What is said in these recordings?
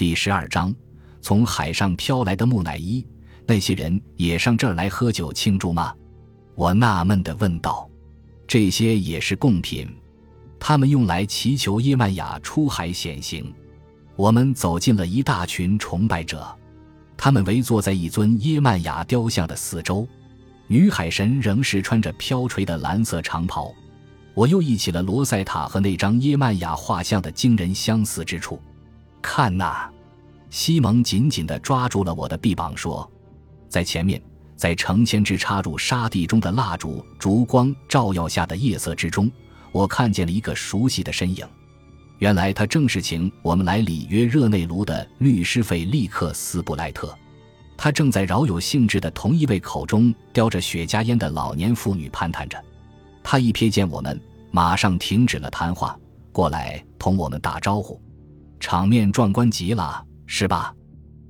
第十二章，从海上飘来的木乃伊，那些人也上这儿来喝酒庆祝吗？我纳闷地问道。这些也是贡品，他们用来祈求耶曼雅出海显形。我们走进了一大群崇拜者，他们围坐在一尊耶曼雅雕像的四周。女海神仍是穿着飘垂的蓝色长袍。我又忆起了罗塞塔和那张耶曼雅画像的惊人相似之处。看那，西蒙紧紧地抓住了我的臂膀，说：“在前面。”在成千只插入沙地中的蜡烛烛光照耀下的夜色之中，我看见了一个熟悉的身影。原来他正是请我们来里约热内卢的律师费利克斯布莱特。他正在饶有兴致的同一位口中叼着雪茄烟的老年妇女攀谈着。他一瞥见我们，马上停止了谈话，过来同我们打招呼。场面壮观极了，是吧？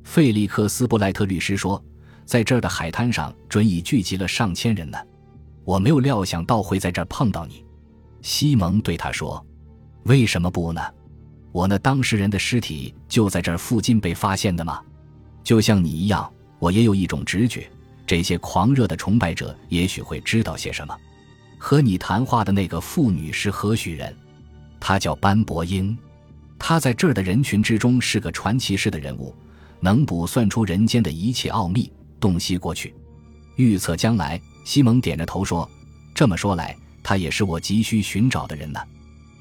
费利克斯布莱特律师说。在这儿的海滩上，准已聚集了上千人呢。我没有料想到会在这儿碰到你，西蒙对他说：“为什么不呢？我那当事人的尸体就在这儿附近被发现的吗？就像你一样，我也有一种直觉，这些狂热的崇拜者也许会知道些什么。和你谈话的那个妇女是何许人？她叫班伯英，他在这儿的人群之中是个传奇式的人物，能卜算出人间的一切奥秘。”洞悉过去，预测将来。西蒙点着头说：“这么说来，他也是我急需寻找的人呢。”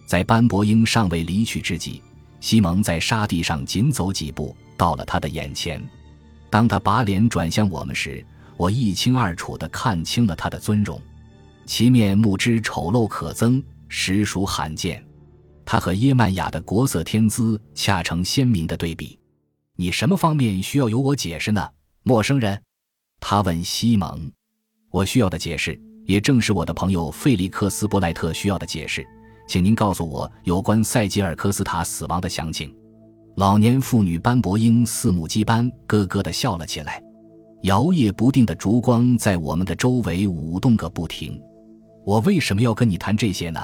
在班伯英尚未离去之际，西蒙在沙地上紧走几步，到了他的眼前。当他把脸转向我们时，我一清二楚地看清了他的尊容。其面目之丑陋可憎，实属罕见。他和耶曼雅的国色天姿恰成鲜明的对比。你什么方面需要由我解释呢，陌生人？他问西蒙：“我需要的解释，也正是我的朋友费利克斯·布莱特需要的解释，请您告诉我有关塞吉尔科斯塔死亡的详情。”老年妇女班伯英四目鸡般咯咯地笑了起来。摇曳不定的烛光在我们的周围舞动个不停。我为什么要跟你谈这些呢？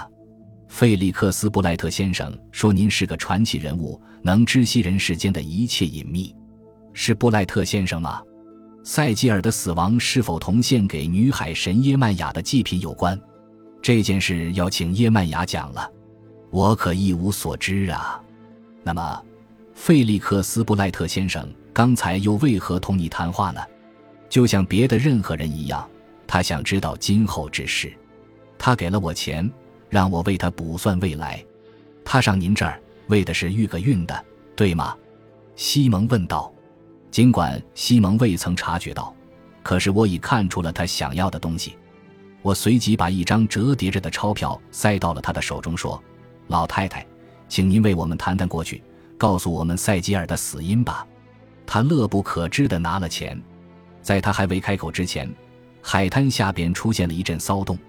费利克斯·布莱特先生说：“您是个传奇人物，能知悉人世间的一切隐秘。”是布莱特先生吗？塞吉尔的死亡是否同献给女海神耶曼雅的祭品有关？这件事要请耶曼雅讲了，我可一无所知啊。那么，费利克斯·布莱特先生刚才又为何同你谈话呢？就像别的任何人一样，他想知道今后之事。他给了我钱，让我为他卜算未来。他上您这儿为的是预个运的，对吗？西蒙问道。尽管西蒙未曾察觉到，可是我已看出了他想要的东西。我随即把一张折叠着的钞票塞到了他的手中，说：“老太太，请您为我们谈谈过去，告诉我们塞吉尔的死因吧。”他乐不可支地拿了钱。在他还未开口之前，海滩下边出现了一阵骚动。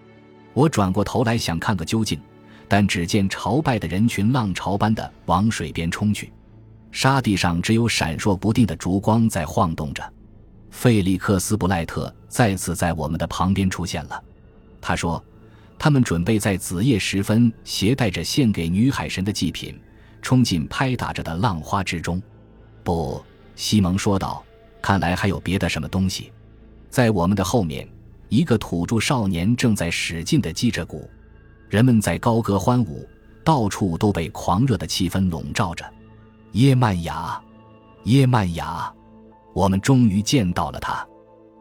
我转过头来想看个究竟，但只见朝拜的人群浪潮般的往水边冲去。沙地上只有闪烁不定的烛光在晃动着。费利克斯·布莱特再次在我们的旁边出现了。他说：“他们准备在子夜时分携带着献给女海神的祭品，冲进拍打着的浪花之中。”不，西蒙说道：“看来还有别的什么东西。”在我们的后面，一个土著少年正在使劲地击着鼓，人们在高歌欢舞，到处都被狂热的气氛笼罩着。耶曼雅，耶曼雅，我们终于见到了她。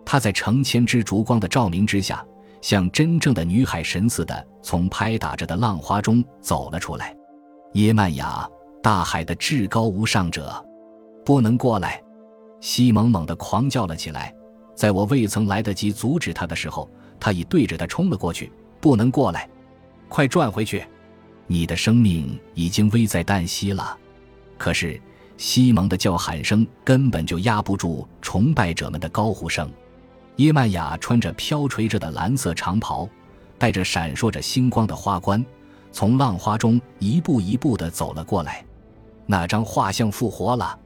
她在成千只烛光的照明之下，像真正的女海神似的从拍打着的浪花中走了出来。耶曼雅，大海的至高无上者，不能过来！西蒙猛地狂叫了起来。在我未曾来得及阻止他的时候，他已对着他冲了过去。不能过来！快转回去！你的生命已经危在旦夕了。可是，西蒙的叫喊声根本就压不住崇拜者们的高呼声。耶曼雅穿着飘垂着的蓝色长袍，带着闪烁着星光的花冠，从浪花中一步一步地走了过来。那张画像复活了。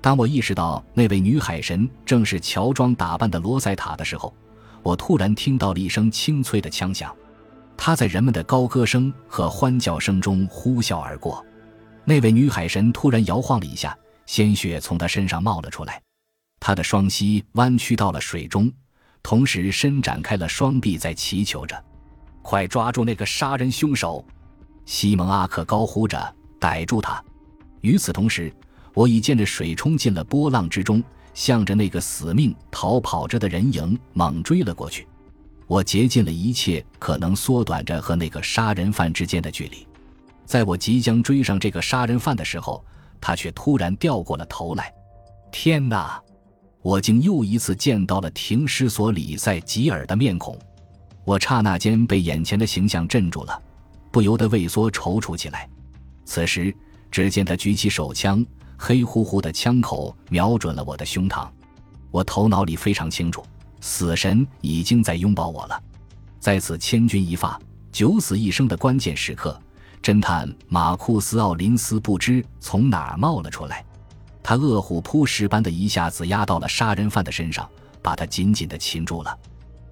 当我意识到那位女海神正是乔装打扮的罗塞塔的时候，我突然听到了一声清脆的枪响。她在人们的高歌声和欢叫声中呼啸而过。那位女海神突然摇晃了一下，鲜血从她身上冒了出来，她的双膝弯曲到了水中，同时伸展开了双臂，在祈求着：“快抓住那个杀人凶手！”西蒙阿克高呼着：“逮住他！”与此同时，我已见着水冲进了波浪之中，向着那个死命逃跑着的人影猛追了过去。我竭尽了一切可能缩短着和那个杀人犯之间的距离。在我即将追上这个杀人犯的时候，他却突然掉过了头来。天哪！我竟又一次见到了停尸所里塞吉尔的面孔。我刹那间被眼前的形象镇住了，不由得畏缩踌躇起来。此时，只见他举起手枪，黑乎乎的枪口瞄准了我的胸膛。我头脑里非常清楚，死神已经在拥抱我了。在此千钧一发、九死一生的关键时刻。侦探马库斯·奥林斯不知从哪儿冒了出来，他饿虎扑食般的一下子压到了杀人犯的身上，把他紧紧地擒住了。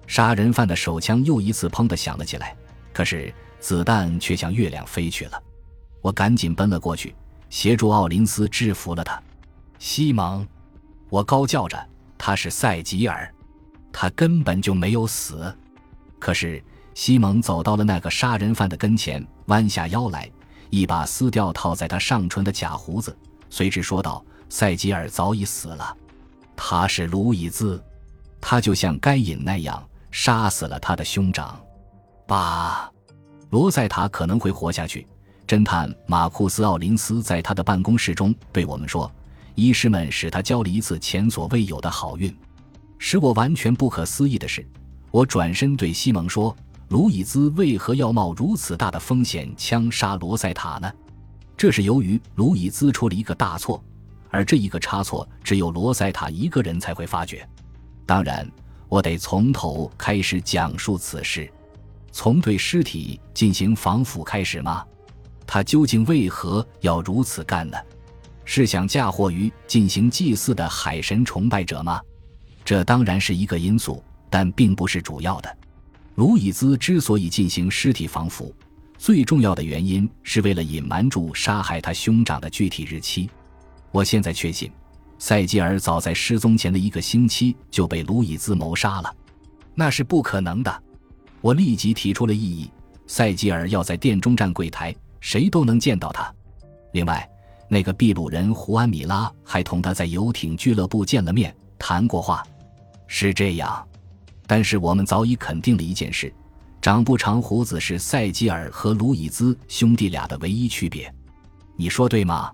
杀人犯的手枪又一次“砰”的响了起来，可是子弹却向月亮飞去了。我赶紧奔了过去，协助奥林斯制服了他。西蒙，我高叫着：“他是塞吉尔，他根本就没有死。”可是。西蒙走到了那个杀人犯的跟前，弯下腰来，一把撕掉套在他上唇的假胡子，随之说道：“塞吉尔早已死了，他是卢伊兹，他就像该隐那样杀死了他的兄长。爸，罗塞塔可能会活下去。”侦探马库斯·奥林斯在他的办公室中对我们说：“医师们使他交了一次前所未有的好运。”使我完全不可思议的是，我转身对西蒙说。卢伊兹为何要冒如此大的风险枪杀罗塞塔呢？这是由于卢伊兹出了一个大错，而这一个差错只有罗塞塔一个人才会发觉。当然，我得从头开始讲述此事，从对尸体进行防腐开始吗？他究竟为何要如此干呢？是想嫁祸于进行祭祀的海神崇拜者吗？这当然是一个因素，但并不是主要的。卢伊兹之所以进行尸体防腐，最重要的原因是为了隐瞒住杀害他兄长的具体日期。我现在确信，塞吉尔早在失踪前的一个星期就被卢伊兹谋杀了。那是不可能的。我立即提出了异议：塞吉尔要在店中站柜台，谁都能见到他。另外，那个秘鲁人胡安米拉还同他在游艇俱乐部见了面，谈过话。是这样。但是我们早已肯定了一件事：长不长胡子是塞吉尔和卢伊兹兄弟俩的唯一区别。你说对吗？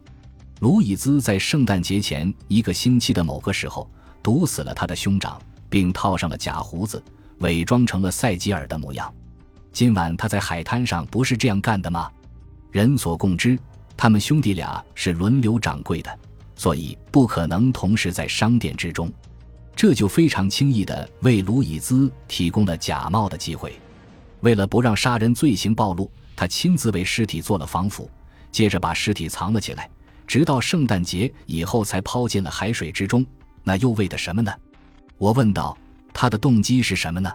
卢伊兹在圣诞节前一个星期的某个时候毒死了他的兄长，并套上了假胡子，伪装成了塞吉尔的模样。今晚他在海滩上不是这样干的吗？人所共知，他们兄弟俩是轮流掌柜的，所以不可能同时在商店之中。这就非常轻易地为卢以兹提供了假冒的机会。为了不让杀人罪行暴露，他亲自为尸体做了防腐，接着把尸体藏了起来，直到圣诞节以后才抛进了海水之中。那又为的什么呢？我问道。他的动机是什么呢？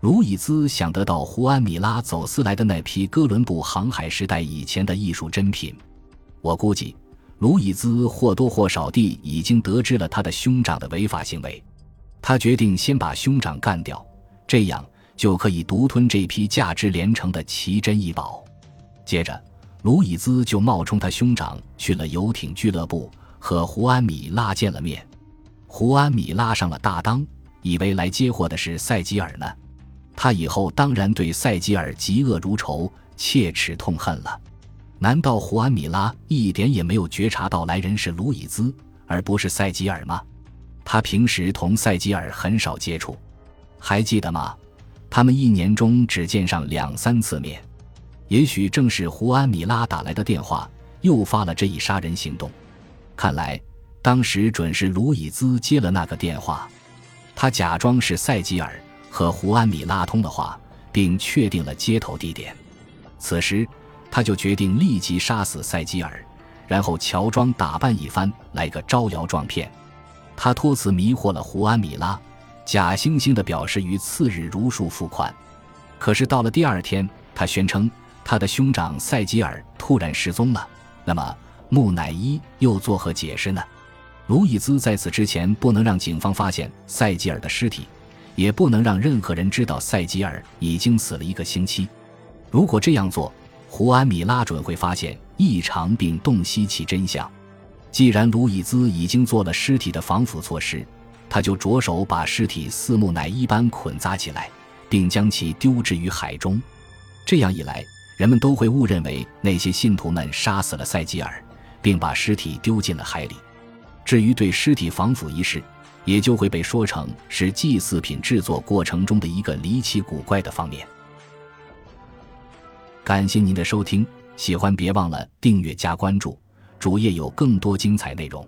卢以兹想得到胡安米拉走私来的那批哥伦布航海时代以前的艺术珍品。我估计。卢伊兹或多或少地已经得知了他的兄长的违法行为，他决定先把兄长干掉，这样就可以独吞这批价值连城的奇珍异宝。接着，卢伊兹就冒充他兄长去了游艇俱乐部，和胡安米拉见了面。胡安米拉上了大当，以为来接货的是塞吉尔呢。他以后当然对塞吉尔嫉恶如仇，切齿痛恨了。难道胡安米拉一点也没有觉察到来人是卢伊兹而不是塞吉尔吗？他平时同塞吉尔很少接触，还记得吗？他们一年中只见上两三次面。也许正是胡安米拉打来的电话诱发了这一杀人行动。看来当时准是卢伊兹接了那个电话，他假装是塞吉尔和胡安米拉通了话，并确定了接头地点。此时。他就决定立即杀死塞基尔，然后乔装打扮一番，来个招摇撞骗。他托辞迷惑了胡安米拉，假惺惺地表示于次日如数付款。可是到了第二天，他宣称他的兄长塞吉尔突然失踪了。那么木乃伊又作何解释呢？卢易兹在此之前不能让警方发现塞吉尔的尸体，也不能让任何人知道塞吉尔已经死了一个星期。如果这样做，胡安米拉准会发现异常并洞悉其真相。既然卢易兹已经做了尸体的防腐措施，他就着手把尸体似木乃伊般捆扎起来，并将其丢置于海中。这样一来，人们都会误认为那些信徒们杀死了塞吉尔，并把尸体丢进了海里。至于对尸体防腐一事，也就会被说成是祭祀品制作过程中的一个离奇古怪的方面。感谢您的收听，喜欢别忘了订阅加关注，主页有更多精彩内容。